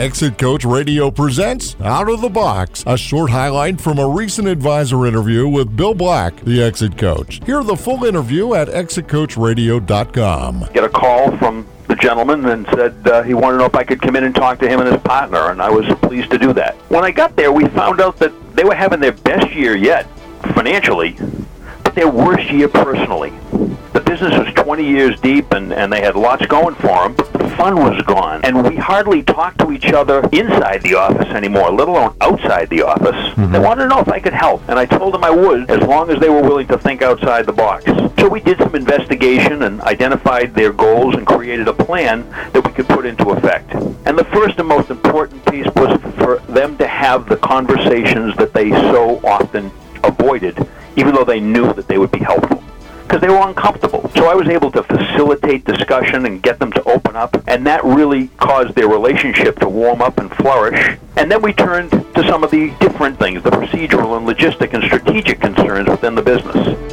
Exit Coach Radio presents Out of the Box, a short highlight from a recent advisor interview with Bill Black, the Exit Coach. Hear the full interview at exitcoachradio.com. Get a call from the gentleman and said uh, he wanted to know if I could come in and talk to him and his partner, and I was pleased to do that. When I got there, we found out that they were having their best year yet, financially, but their worst year personally. The business was 20 years deep, and, and they had lots going for them, fun was gone. And we hardly talked to each other inside the office anymore, let alone outside the office. Mm-hmm. They wanted to know if I could help, and I told them I would, as long as they were willing to think outside the box. So we did some investigation and identified their goals and created a plan that we could put into effect. And the first and most important piece was for them to have the conversations that they so often avoided, even though they knew that they would be helpful because they were uncomfortable. So I was able to facilitate discussion and get them to open up, and that really caused their relationship to warm up and flourish. And then we turned to some of the different things, the procedural and logistic and strategic concerns within the business.